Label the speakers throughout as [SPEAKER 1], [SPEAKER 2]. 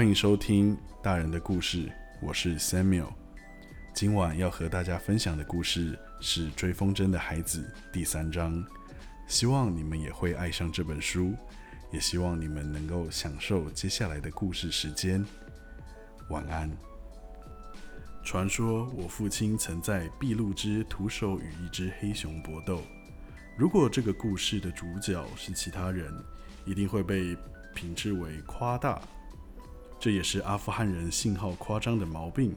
[SPEAKER 1] 欢迎收听大人的故事，我是 Samuel。今晚要和大家分享的故事是《追风筝的孩子》第三章，希望你们也会爱上这本书，也希望你们能够享受接下来的故事时间。晚安。传说我父亲曾在秘鲁之徒手与一只黑熊搏斗。如果这个故事的主角是其他人，一定会被评之为夸大。这也是阿富汗人信号夸张的毛病。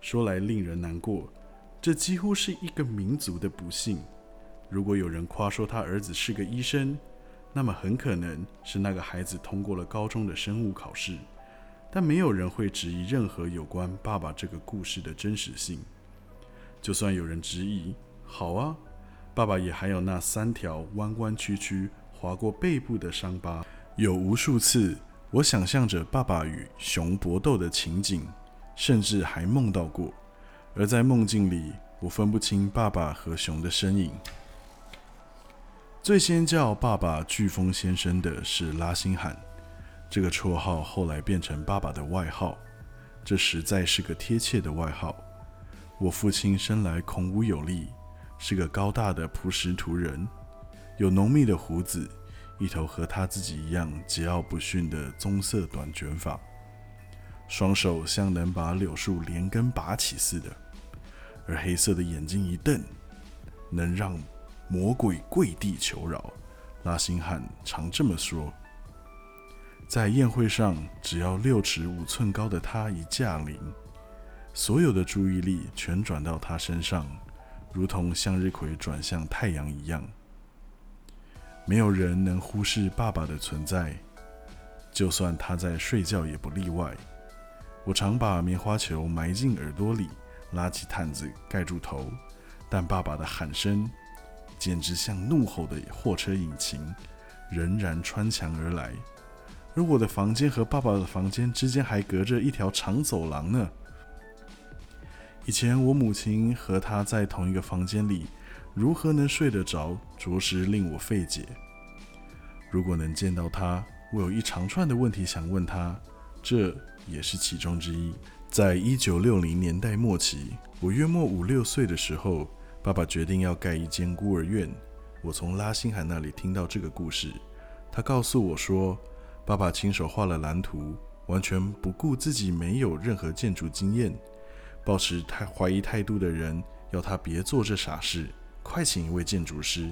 [SPEAKER 1] 说来令人难过，这几乎是一个民族的不幸。如果有人夸说他儿子是个医生，那么很可能是那个孩子通过了高中的生物考试。但没有人会质疑任何有关爸爸这个故事的真实性。就算有人质疑，好啊，爸爸也还有那三条弯弯曲曲划过背部的伤疤。有无数次，我想象着爸爸与熊搏斗的情景，甚至还梦到过。而在梦境里，我分不清爸爸和熊的身影。最先叫爸爸“飓风先生”的是拉辛罕。这个绰号后来变成爸爸的外号，这实在是个贴切的外号。我父亲生来孔武有力，是个高大的朴实图人，有浓密的胡子，一头和他自己一样桀骜不驯的棕色短卷发，双手像能把柳树连根拔起似的，而黑色的眼睛一瞪，能让魔鬼跪地求饶。拉辛汉常这么说。在宴会上，只要六尺五寸高的他一驾临，所有的注意力全转到他身上，如同向日葵转向太阳一样。没有人能忽视爸爸的存在，就算他在睡觉也不例外。我常把棉花球埋进耳朵里，拉起毯子盖住头，但爸爸的喊声，简直像怒吼的货车引擎，仍然穿墙而来。而我的房间和爸爸的房间之间还隔着一条长走廊呢。以前我母亲和他在同一个房间里，如何能睡得着，着实令我费解。如果能见到他，我有一长串的问题想问他，这也是其中之一。在一九六零年代末期，我约莫五六岁的时候，爸爸决定要盖一间孤儿院。我从拉辛海那里听到这个故事，他告诉我说。爸爸亲手画了蓝图，完全不顾自己没有任何建筑经验，抱持太怀疑态度的人要他别做这傻事，快请一位建筑师。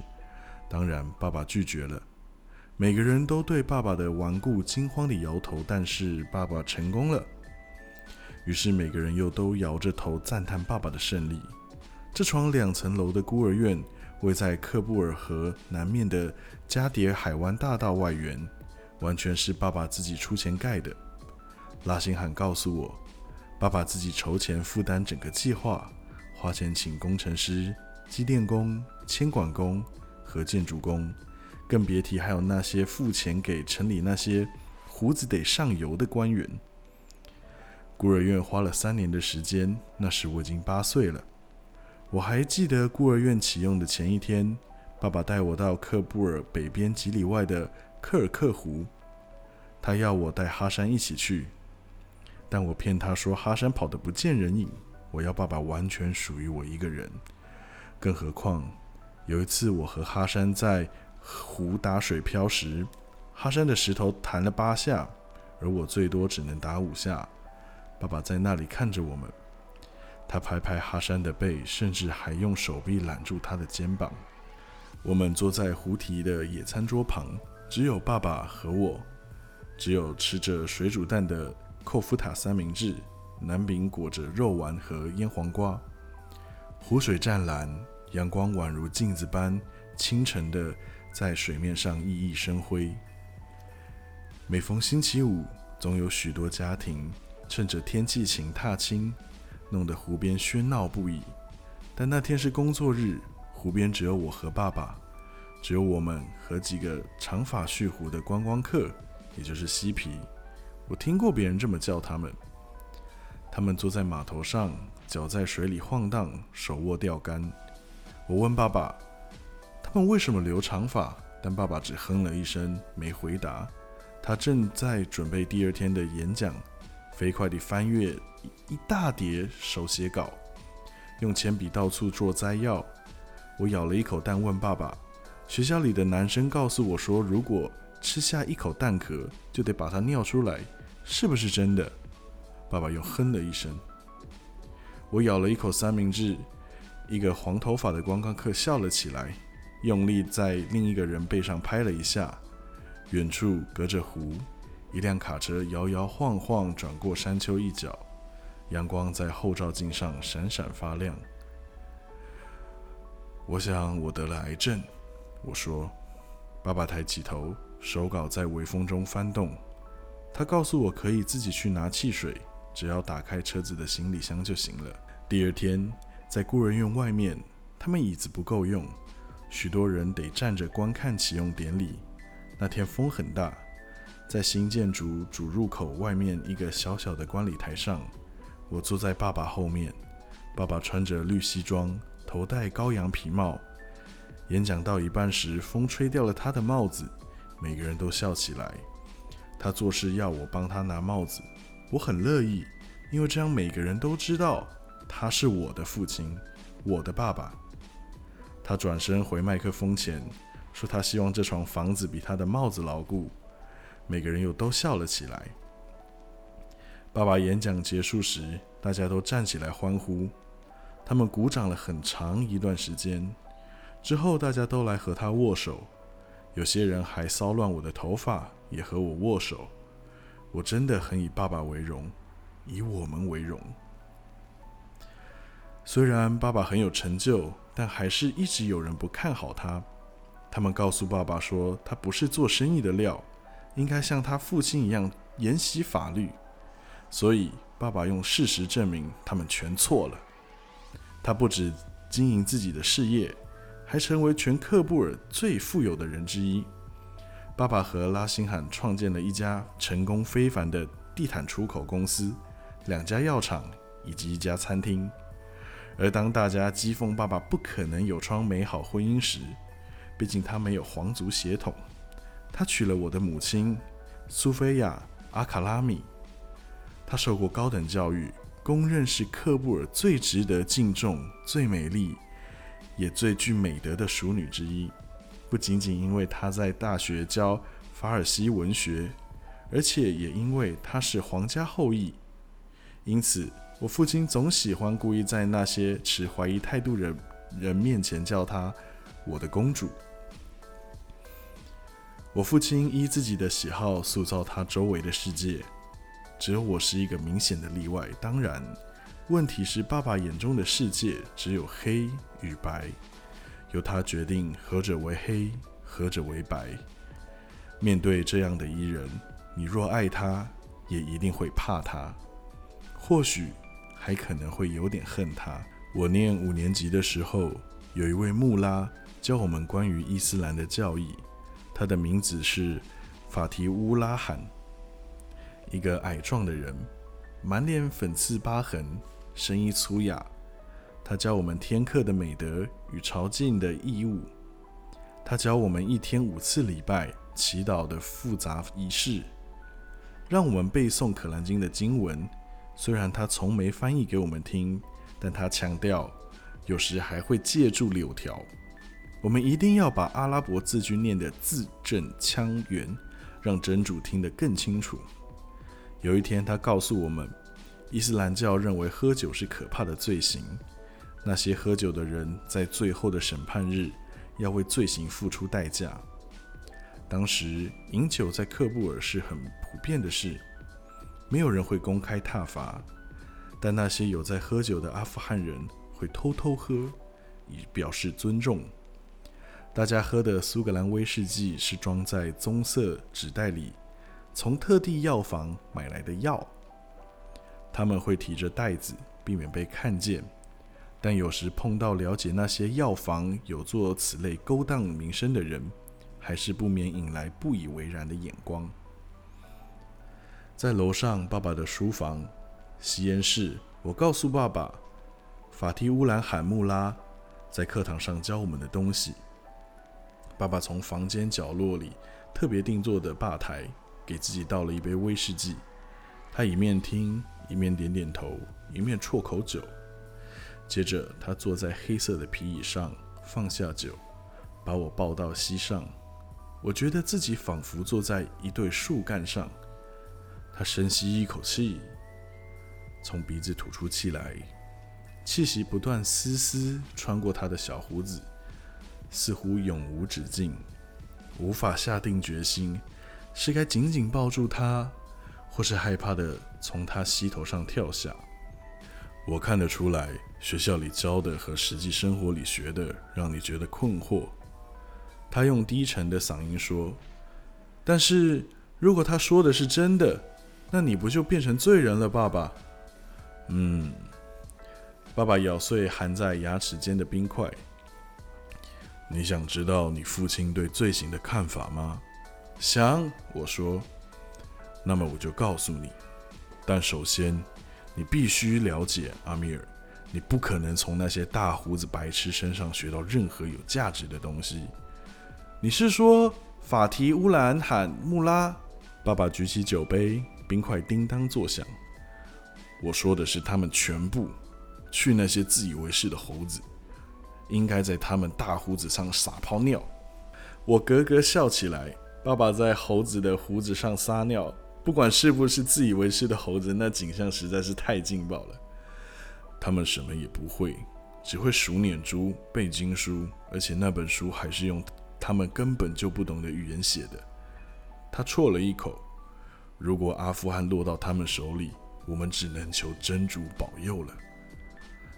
[SPEAKER 1] 当然，爸爸拒绝了。每个人都对爸爸的顽固惊慌地摇头，但是爸爸成功了。于是每个人又都摇着头赞叹爸爸的胜利。这幢两层楼的孤儿院位在克布尔河南面的加迪尔海湾大道外缘。完全是爸爸自己出钱盖的。拉辛罕告诉我，爸爸自己筹钱负担整个计划，花钱请工程师、机电工、牵管工和建筑工，更别提还有那些付钱给城里那些胡子得上油的官员。孤儿院花了三年的时间，那时我已经八岁了。我还记得孤儿院启用的前一天，爸爸带我到克布尔北边几里外的。科尔克湖，他要我带哈山一起去，但我骗他说哈山跑得不见人影，我要爸爸完全属于我一个人。更何况有一次我和哈山在湖打水漂时，哈山的石头弹了八下，而我最多只能打五下。爸爸在那里看着我们，他拍拍哈山的背，甚至还用手臂揽住他的肩膀。我们坐在湖堤的野餐桌旁。只有爸爸和我，只有吃着水煮蛋的寇夫塔三明治，南饼裹着肉丸和腌黄瓜。湖水湛蓝，阳光宛如镜子般清晨的在水面上熠熠生辉。每逢星期五，总有许多家庭趁着天气晴踏青，弄得湖边喧闹不已。但那天是工作日，湖边只有我和爸爸。只有我们和几个长发蓄胡的观光客，也就是嬉皮，我听过别人这么叫他们。他们坐在码头上，脚在水里晃荡，手握钓竿。我问爸爸，他们为什么留长发？但爸爸只哼了一声，没回答。他正在准备第二天的演讲，飞快地翻阅一大叠手写稿，用铅笔到处做摘要。我咬了一口蛋，问爸爸：“学校里的男生告诉我说，如果吃下一口蛋壳，就得把它尿出来，是不是真的？”爸爸又哼了一声。我咬了一口三明治，一个黄头发的观光客笑了起来，用力在另一个人背上拍了一下。远处隔着湖，一辆卡车摇摇晃晃转过山丘一角，阳光在后照镜上闪闪发亮。我想我得了癌症，我说。爸爸抬起头，手稿在微风中翻动。他告诉我可以自己去拿汽水，只要打开车子的行李箱就行了。第二天，在孤儿院外面，他们椅子不够用，许多人得站着观看启用典礼。那天风很大，在新建筑主入口外面一个小小的观礼台上，我坐在爸爸后面。爸爸穿着绿西装，头戴羔羊皮帽。演讲到一半时，风吹掉了他的帽子，每个人都笑起来。他做事要我帮他拿帽子，我很乐意，因为这样每个人都知道他是我的父亲，我的爸爸。他转身回麦克风前。说他希望这床房子比他的帽子牢固，每个人又都笑了起来。爸爸演讲结束时，大家都站起来欢呼，他们鼓掌了很长一段时间。之后，大家都来和他握手，有些人还骚乱我的头发，也和我握手。我真的很以爸爸为荣，以我们为荣。虽然爸爸很有成就，但还是一直有人不看好他。他们告诉爸爸说，他不是做生意的料，应该像他父亲一样研习法律。所以，爸爸用事实证明他们全错了。他不止经营自己的事业，还成为全克布尔最富有的人之一。爸爸和拉辛罕创建了一家成功非凡的地毯出口公司，两家药厂以及一家餐厅。而当大家讥讽爸爸不可能有桩美好婚姻时，毕竟他没有皇族血统，他娶了我的母亲苏菲亚·阿卡拉米。她受过高等教育，公认是克布尔最值得敬重、最美丽，也最具美德的淑女之一。不仅仅因为她在大学教法尔西文学，而且也因为她是皇家后裔。因此，我父亲总喜欢故意在那些持怀疑态度的人面前叫她“我的公主”。我父亲依自己的喜好塑造他周围的世界，只有我是一个明显的例外。当然，问题是爸爸眼中的世界只有黑与白，由他决定何者为黑，何者为白。面对这样的伊人，你若爱他，也一定会怕他，或许还可能会有点恨他。我念五年级的时候，有一位穆拉教我们关于伊斯兰的教义。他的名字是法提乌拉罕，一个矮壮的人，满脸粉刺疤痕，声音粗哑。他教我们天课的美德与朝觐的义务。他教我们一天五次礼拜祈祷的复杂仪式，让我们背诵《可兰经》的经文。虽然他从没翻译给我们听，但他强调，有时还会借助柳条。我们一定要把阿拉伯字句念得字正腔圆，让真主听得更清楚。有一天，他告诉我们，伊斯兰教认为喝酒是可怕的罪行，那些喝酒的人在最后的审判日要为罪行付出代价。当时饮酒在克布尔是很普遍的事，没有人会公开挞伐，但那些有在喝酒的阿富汗人会偷偷喝，以表示尊重。大家喝的苏格兰威士忌是装在棕色纸袋里，从特地药房买来的药。他们会提着袋子，避免被看见。但有时碰到了解那些药房有做此类勾当名声的人，还是不免引来不以为然的眼光。在楼上爸爸的书房、吸烟室，我告诉爸爸，法提乌兰罕穆拉在课堂上教我们的东西。爸爸从房间角落里特别定做的吧台给自己倒了一杯威士忌。他一面听，一面点点头，一面啜口酒。接着，他坐在黑色的皮椅上，放下酒，把我抱到膝上。我觉得自己仿佛坐在一对树干上。他深吸一口气，从鼻子吐出气来，气息不断丝丝穿过他的小胡子，似乎永无止境。无法下定决心，是该紧紧抱住他，或是害怕的从他膝头上跳下。我看得出来，学校里教的和实际生活里学的让你觉得困惑。他用低沉的嗓音说：“但是如果他说的是真的，那你不就变成罪人了，爸爸？”嗯，爸爸咬碎含在牙齿间的冰块。你想知道你父亲对罪行的看法吗？想，我说。那么我就告诉你。但首先，你必须了解阿米尔，你不可能从那些大胡子白痴身上学到任何有价值的东西。你是说法提乌兰喊穆拉？爸爸举起酒杯，冰块叮当作响。我说的是他们全部，去那些自以为是的猴子。应该在他们大胡子上撒泡尿。我咯咯笑起来。爸爸在猴子的胡子上撒尿，不管是不是自以为是的猴子，那景象实在是太劲爆了。他们什么也不会，只会数念珠、背经书，而且那本书还是用他们根本就不懂的语言写的。他啜了一口。如果阿富汗落到他们手里，我们只能求真主保佑了。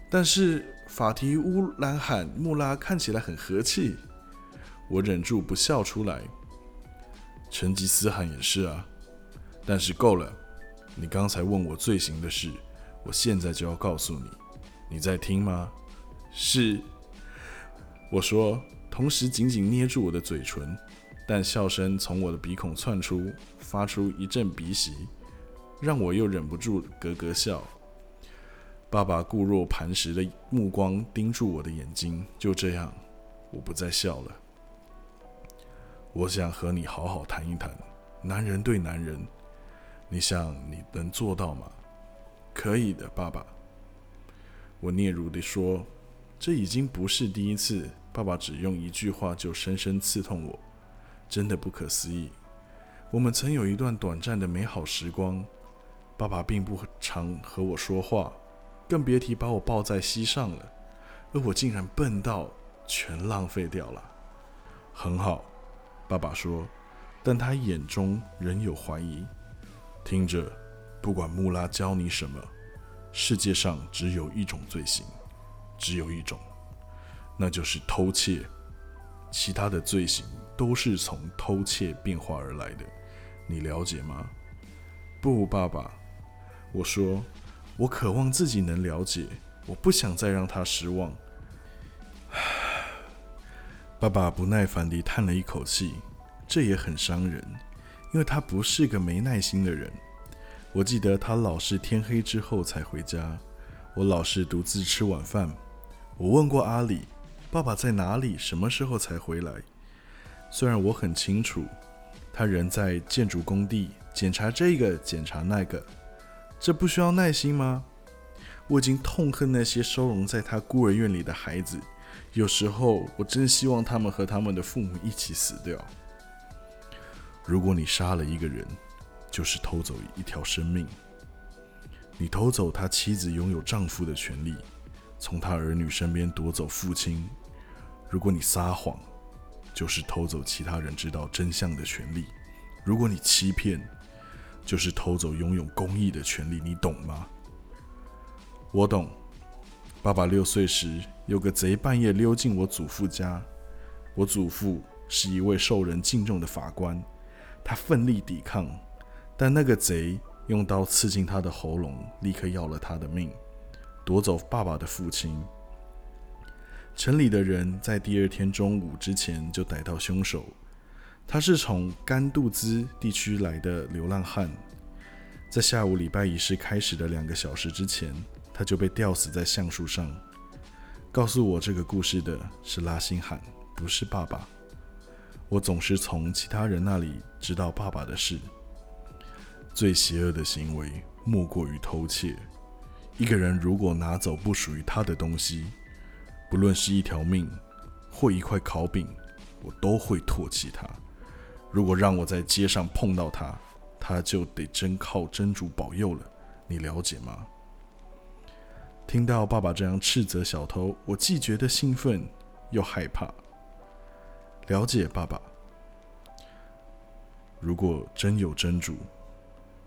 [SPEAKER 1] 但是法提乌兰罕穆拉看起来很和气，我忍住不笑出来。成吉思汗也是啊。但是够了，你刚才问我罪行的事，我现在就要告诉你。你在听吗？是。我说，同时紧紧捏住我的嘴唇，但笑声从我的鼻孔窜出，发出一阵鼻息，让我又忍不住咯咯笑。爸爸固若磐石的目光盯住我的眼睛，就这样，我不再笑了。我想和你好好谈一谈，男人对男人，你想你能做到吗？可以的，爸爸。我嗫嚅地说：“这已经不是第一次，爸爸只用一句话就深深刺痛我，真的不可思议。我们曾有一段短暂的美好时光，爸爸并不常和我说话。”更别提把我抱在膝上了，而我竟然笨到全浪费掉了。很好，爸爸说，但他眼中仍有怀疑。听着，不管穆拉教你什么，世界上只有一种罪行，只有一种，那就是偷窃。其他的罪行都是从偷窃变化而来的，你了解吗？不，爸爸，我说。我渴望自己能了解，我不想再让他失望。爸爸不耐烦地叹了一口气，这也很伤人，因为他不是个没耐心的人。我记得他老是天黑之后才回家，我老是独自吃晚饭。我问过阿里，爸爸在哪里，什么时候才回来？虽然我很清楚，他人在建筑工地检查这个，检查那个。这不需要耐心吗？我已经痛恨那些收容在他孤儿院里的孩子，有时候我真希望他们和他们的父母一起死掉。如果你杀了一个人，就是偷走一条生命。你偷走他妻子拥有丈夫的权利，从他儿女身边夺走父亲。如果你撒谎，就是偷走其他人知道真相的权利。如果你欺骗，就是偷走拥有公义的权利，你懂吗？我懂。爸爸六岁时，有个贼半夜溜进我祖父家。我祖父是一位受人敬重的法官，他奋力抵抗，但那个贼用刀刺进他的喉咙，立刻要了他的命，夺走爸爸的父亲。城里的人在第二天中午之前就逮到凶手。他是从甘杜兹地区来的流浪汉，在下午礼拜仪式开始的两个小时之前，他就被吊死在橡树上。告诉我这个故事的是拉辛罕，不是爸爸。我总是从其他人那里知道爸爸的事，最邪恶的行为莫过于偷窃。一个人如果拿走不属于他的东西，不论是一条命或一块烤饼，我都会唾弃他。如果让我在街上碰到他，他就得真靠真主保佑了。你了解吗？听到爸爸这样斥责小偷，我既觉得兴奋又害怕。了解，爸爸。如果真有真主，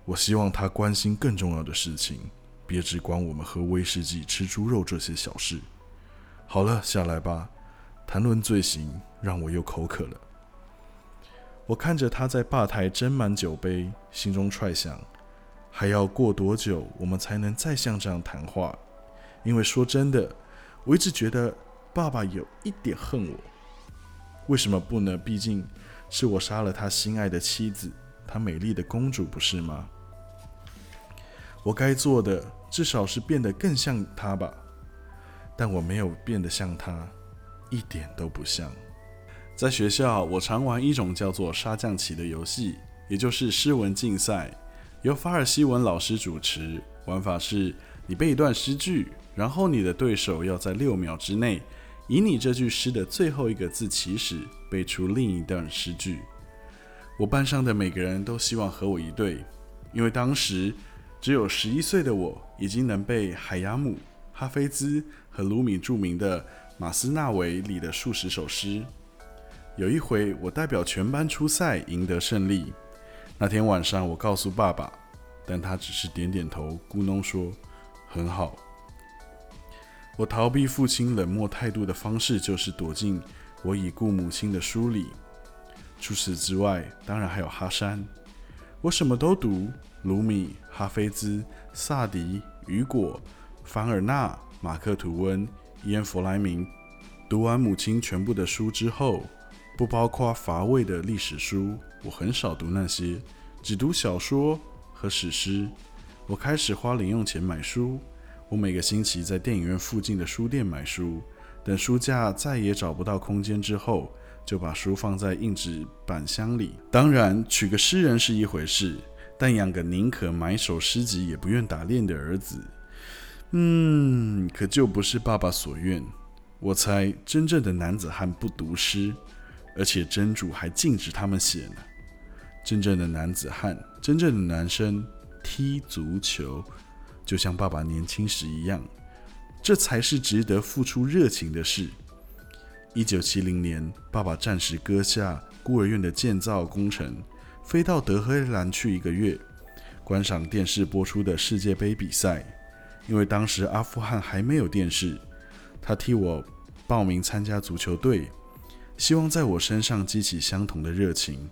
[SPEAKER 1] 我希望他关心更重要的事情，别只管我们喝威士忌、吃猪肉这些小事。好了，下来吧，谈论罪行让我又口渴了。我看着他在吧台斟满酒杯，心中揣想：还要过多久，我们才能再像这样谈话？因为说真的，我一直觉得爸爸有一点恨我。为什么不呢？毕竟是我杀了他心爱的妻子，他美丽的公主，不是吗？我该做的至少是变得更像他吧。但我没有变得像他，一点都不像。在学校，我常玩一种叫做杀将棋的游戏，也就是诗文竞赛，由法尔西文老师主持。玩法是：你背一段诗句，然后你的对手要在六秒之内。以你这句诗的最后一个字起始，背出另一段诗句。我班上的每个人都希望和我一对，因为当时只有十一岁的我已经能背海雅姆、哈菲兹和鲁米著名的《马斯纳维》里的数十首诗。有一回，我代表全班出赛，赢得胜利。那天晚上，我告诉爸爸，但他只是点点头，咕哝说：“很好。”我逃避父亲冷漠态度的方式，就是躲进我已故母亲的书里。除此之外，当然还有哈山。我什么都读：鲁米、哈菲兹、萨迪、雨果、凡尔纳、马克吐温、伊恩弗莱明。读完母亲全部的书之后，不包括乏味的历史书，我很少读那些，只读小说和史诗。我开始花零用钱买书。我每个星期在电影院附近的书店买书，等书架再也找不到空间之后，就把书放在硬纸板箱里。当然，娶个诗人是一回事，但养个宁可买首诗集也不愿打猎的儿子，嗯，可就不是爸爸所愿。我猜，真正的男子汉不读诗，而且真主还禁止他们写呢。真正的男子汉，真正的男生踢足球。就像爸爸年轻时一样，这才是值得付出热情的事。一九七零年，爸爸暂时搁下孤儿院的建造工程，飞到德黑兰去一个月，观赏电视播出的世界杯比赛。因为当时阿富汗还没有电视，他替我报名参加足球队，希望在我身上激起相同的热情。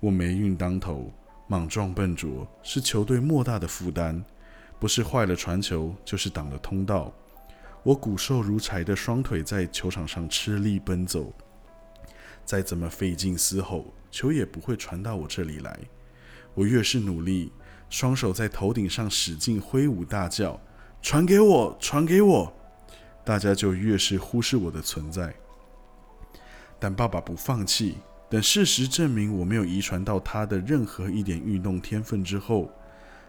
[SPEAKER 1] 我霉运当头，莽撞笨拙，是球队莫大的负担。不是坏了传球，就是挡了通道。我骨瘦如柴的双腿在球场上吃力奔走，再怎么费劲嘶吼，球也不会传到我这里来。我越是努力，双手在头顶上使劲挥舞，大叫：“传给我，传给我！”大家就越是忽视我的存在。但爸爸不放弃，等事实证明我没有遗传到他的任何一点运动天分之后。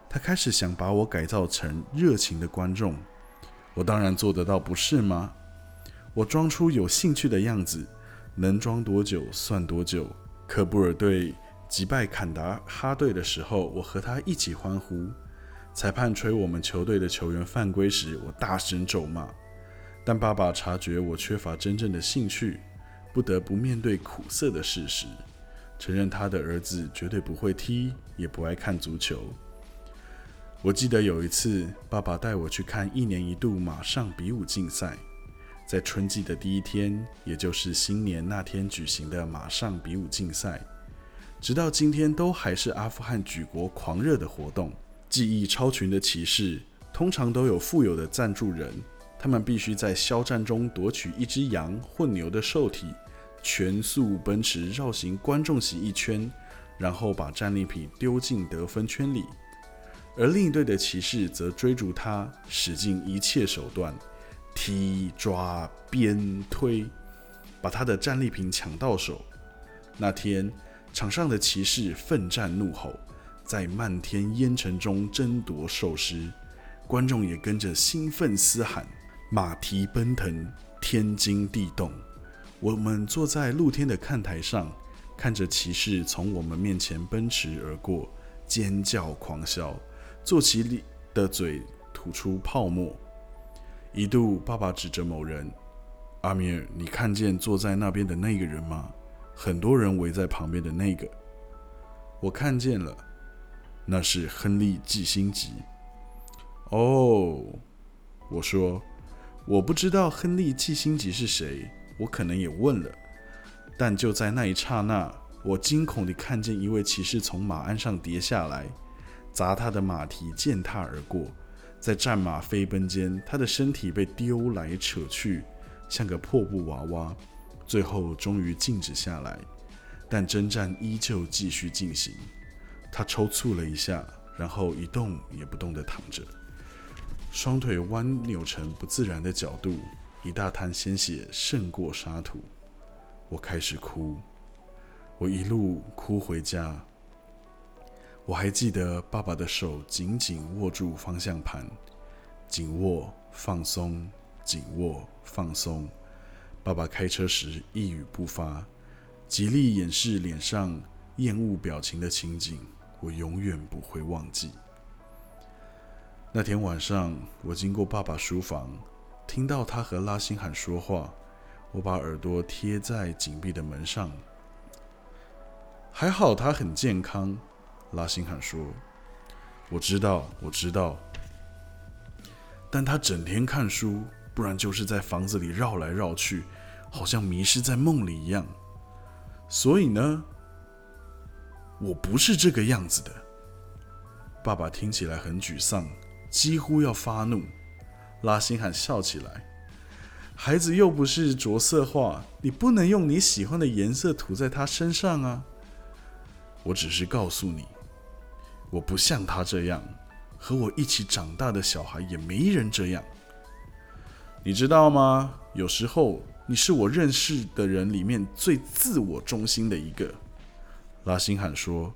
[SPEAKER 1] 他开始想把我改造成热情的观众，我当然做得到，不是吗？我装出有兴趣的样子，能装多久算多久。科布尔队击败坎达哈队的时候，我和他一起欢呼。裁判吹我们球队的球员犯规时，我大声咒骂。但爸爸察觉我缺乏真正的兴趣，不得不面对苦涩的事实，承认他的儿子绝对不会踢，也不爱看足球。我记得有一次，爸爸带我去看一年一度马上比武竞赛，在春季的第一天，也就是新年那天举行的马上比武竞赛，直到今天都还是阿富汗举国狂热的活动。技艺超群的骑士通常都有富有的赞助人，他们必须在肖战中夺取一只羊或牛的兽体，全速奔驰绕行观众席一圈，然后把战利品丢进得分圈里。而另一队的骑士则追逐他，使尽一切手段，踢、抓、鞭、推，把他的战利品抢到手。那天，场上的骑士奋战怒吼，在漫天烟尘中争夺寿司，观众也跟着兴奋嘶喊，马蹄奔腾，天惊地动。我们坐在露天的看台上，看着骑士从我们面前奔驰而过，尖叫狂笑，坐骑里的嘴吐出泡沫。一度，爸爸指着某人：“阿米尔，你看见坐在那边的那个人吗？很多人围在旁边的那个。”我看见了，那是亨利·季辛吉。哦，我说，我不知道亨利·季辛吉是谁。我可能也问了，但就在那一刹那，我惊恐地看见一位骑士从马鞍上跌下来，砸他的马蹄，践踏而过。在战马飞奔间，他的身体被丢来扯去，像个破布娃娃，最后终于静止下来。但征战依旧继续进行。他抽搐了一下，然后一动也不动地躺着，双腿弯扭成不自然的角度。一大滩鲜血渗过沙土，我开始哭。我一路哭回家。我还记得爸爸的手紧紧握住方向盘，紧握放松，紧握放松。爸爸开车时一语不发，极力掩饰脸上厌恶表情的情景，我永远不会忘记。那天晚上，我经过爸爸书房。听到他和拉辛罕说话，我把耳朵贴在紧闭的门上。还好他很健康，拉辛罕说：“我知道，我知道。但他整天看书，不然就是在房子里绕来绕去，好像迷失在梦里一样。所以呢，我不是这个样子的。”爸爸听起来很沮丧，几乎要发怒。拉辛罕笑起来：“孩子又不是着色画，你不能用你喜欢的颜色涂在他身上啊！我只是告诉你，我不像他这样，和我一起长大的小孩也没人这样。你知道吗？有时候你是我认识的人里面最自我中心的一个。”拉辛罕说：“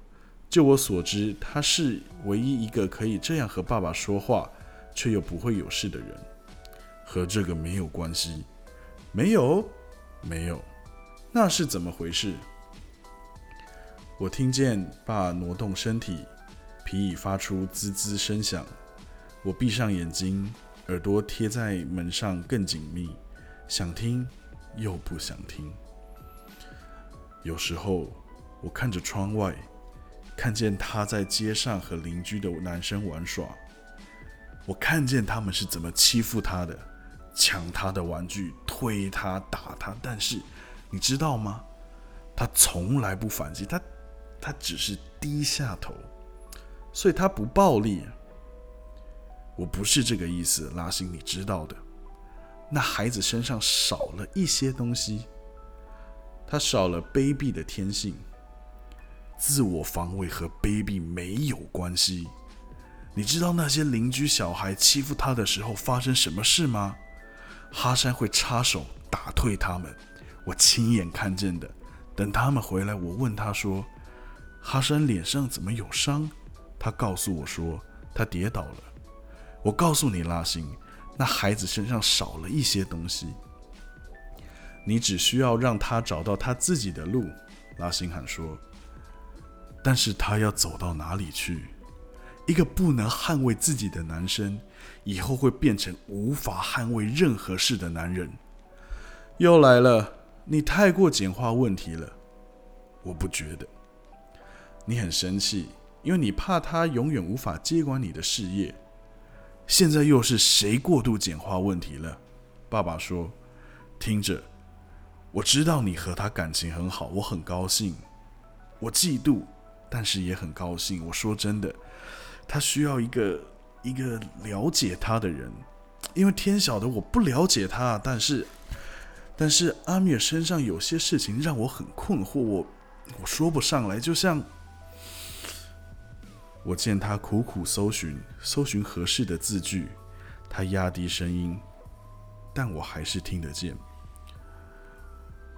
[SPEAKER 1] 就我所知，他是唯一一个可以这样和爸爸说话。”却又不会有事的人，和这个没有关系。没有，没有，那是怎么回事？我听见爸挪动身体，皮椅发出滋滋声响。我闭上眼睛，耳朵贴在门上更紧密，想听又不想听。有时候，我看着窗外，看见他在街上和邻居的男生玩耍。我看见他们是怎么欺负他的，抢他的玩具，推他，打他。但是，你知道吗？他从来不反击，他，他只是低下头，所以他不暴力。我不是这个意思，拉辛，你知道的。那孩子身上少了一些东西，他少了卑鄙的天性。自我防卫和卑鄙没有关系。你知道那些邻居小孩欺负他的时候发生什么事吗？哈山会插手打退他们，我亲眼看见的。等他们回来，我问他说：“哈山脸上怎么有伤？”他告诉我说：“他跌倒了。”我告诉你，拉辛，那孩子身上少了一些东西。你只需要让他找到他自己的路。”拉辛喊说。“但是他要走到哪里去？”一个不能捍卫自己的男生，以后会变成无法捍卫任何事的男人。又来了，你太过简化问题了。我不觉得。你很生气，因为你怕他永远无法接管你的事业。现在又是谁过度简化问题了？爸爸说：“听着，我知道你和他感情很好，我很高兴。我嫉妒，但是也很高兴。我说真的。”他需要一个一个了解他的人，因为天晓得我不了解他，但是但是阿米尔身上有些事情让我很困惑，我我说不上来，就像我见他苦苦搜寻搜寻合适的字句，他压低声音，但我还是听得见。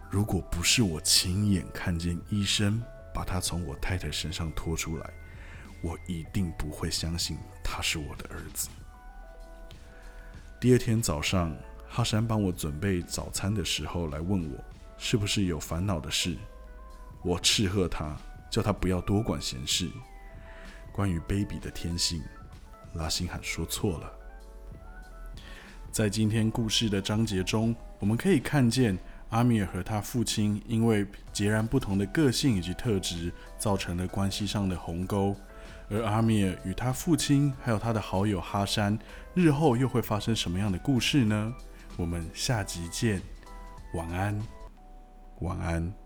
[SPEAKER 1] 如果不是我亲眼看见医生把他从我太太身上拖出来。我一定不会相信他是我的儿子。第二天早上，哈山帮我准备早餐的时候，来问我是不是有烦恼的事。我斥喝他，叫他不要多管闲事。关于 baby 的天性，拉辛罕说错了。在今天故事的章节中，我们可以看见阿米尔和他父亲因为截然不同的个性以及特质，造成了关系上的鸿沟。而阿米尔与他父亲还有他的好友哈山，日后又会发生什么样的故事呢？我们下集见，晚安，晚安。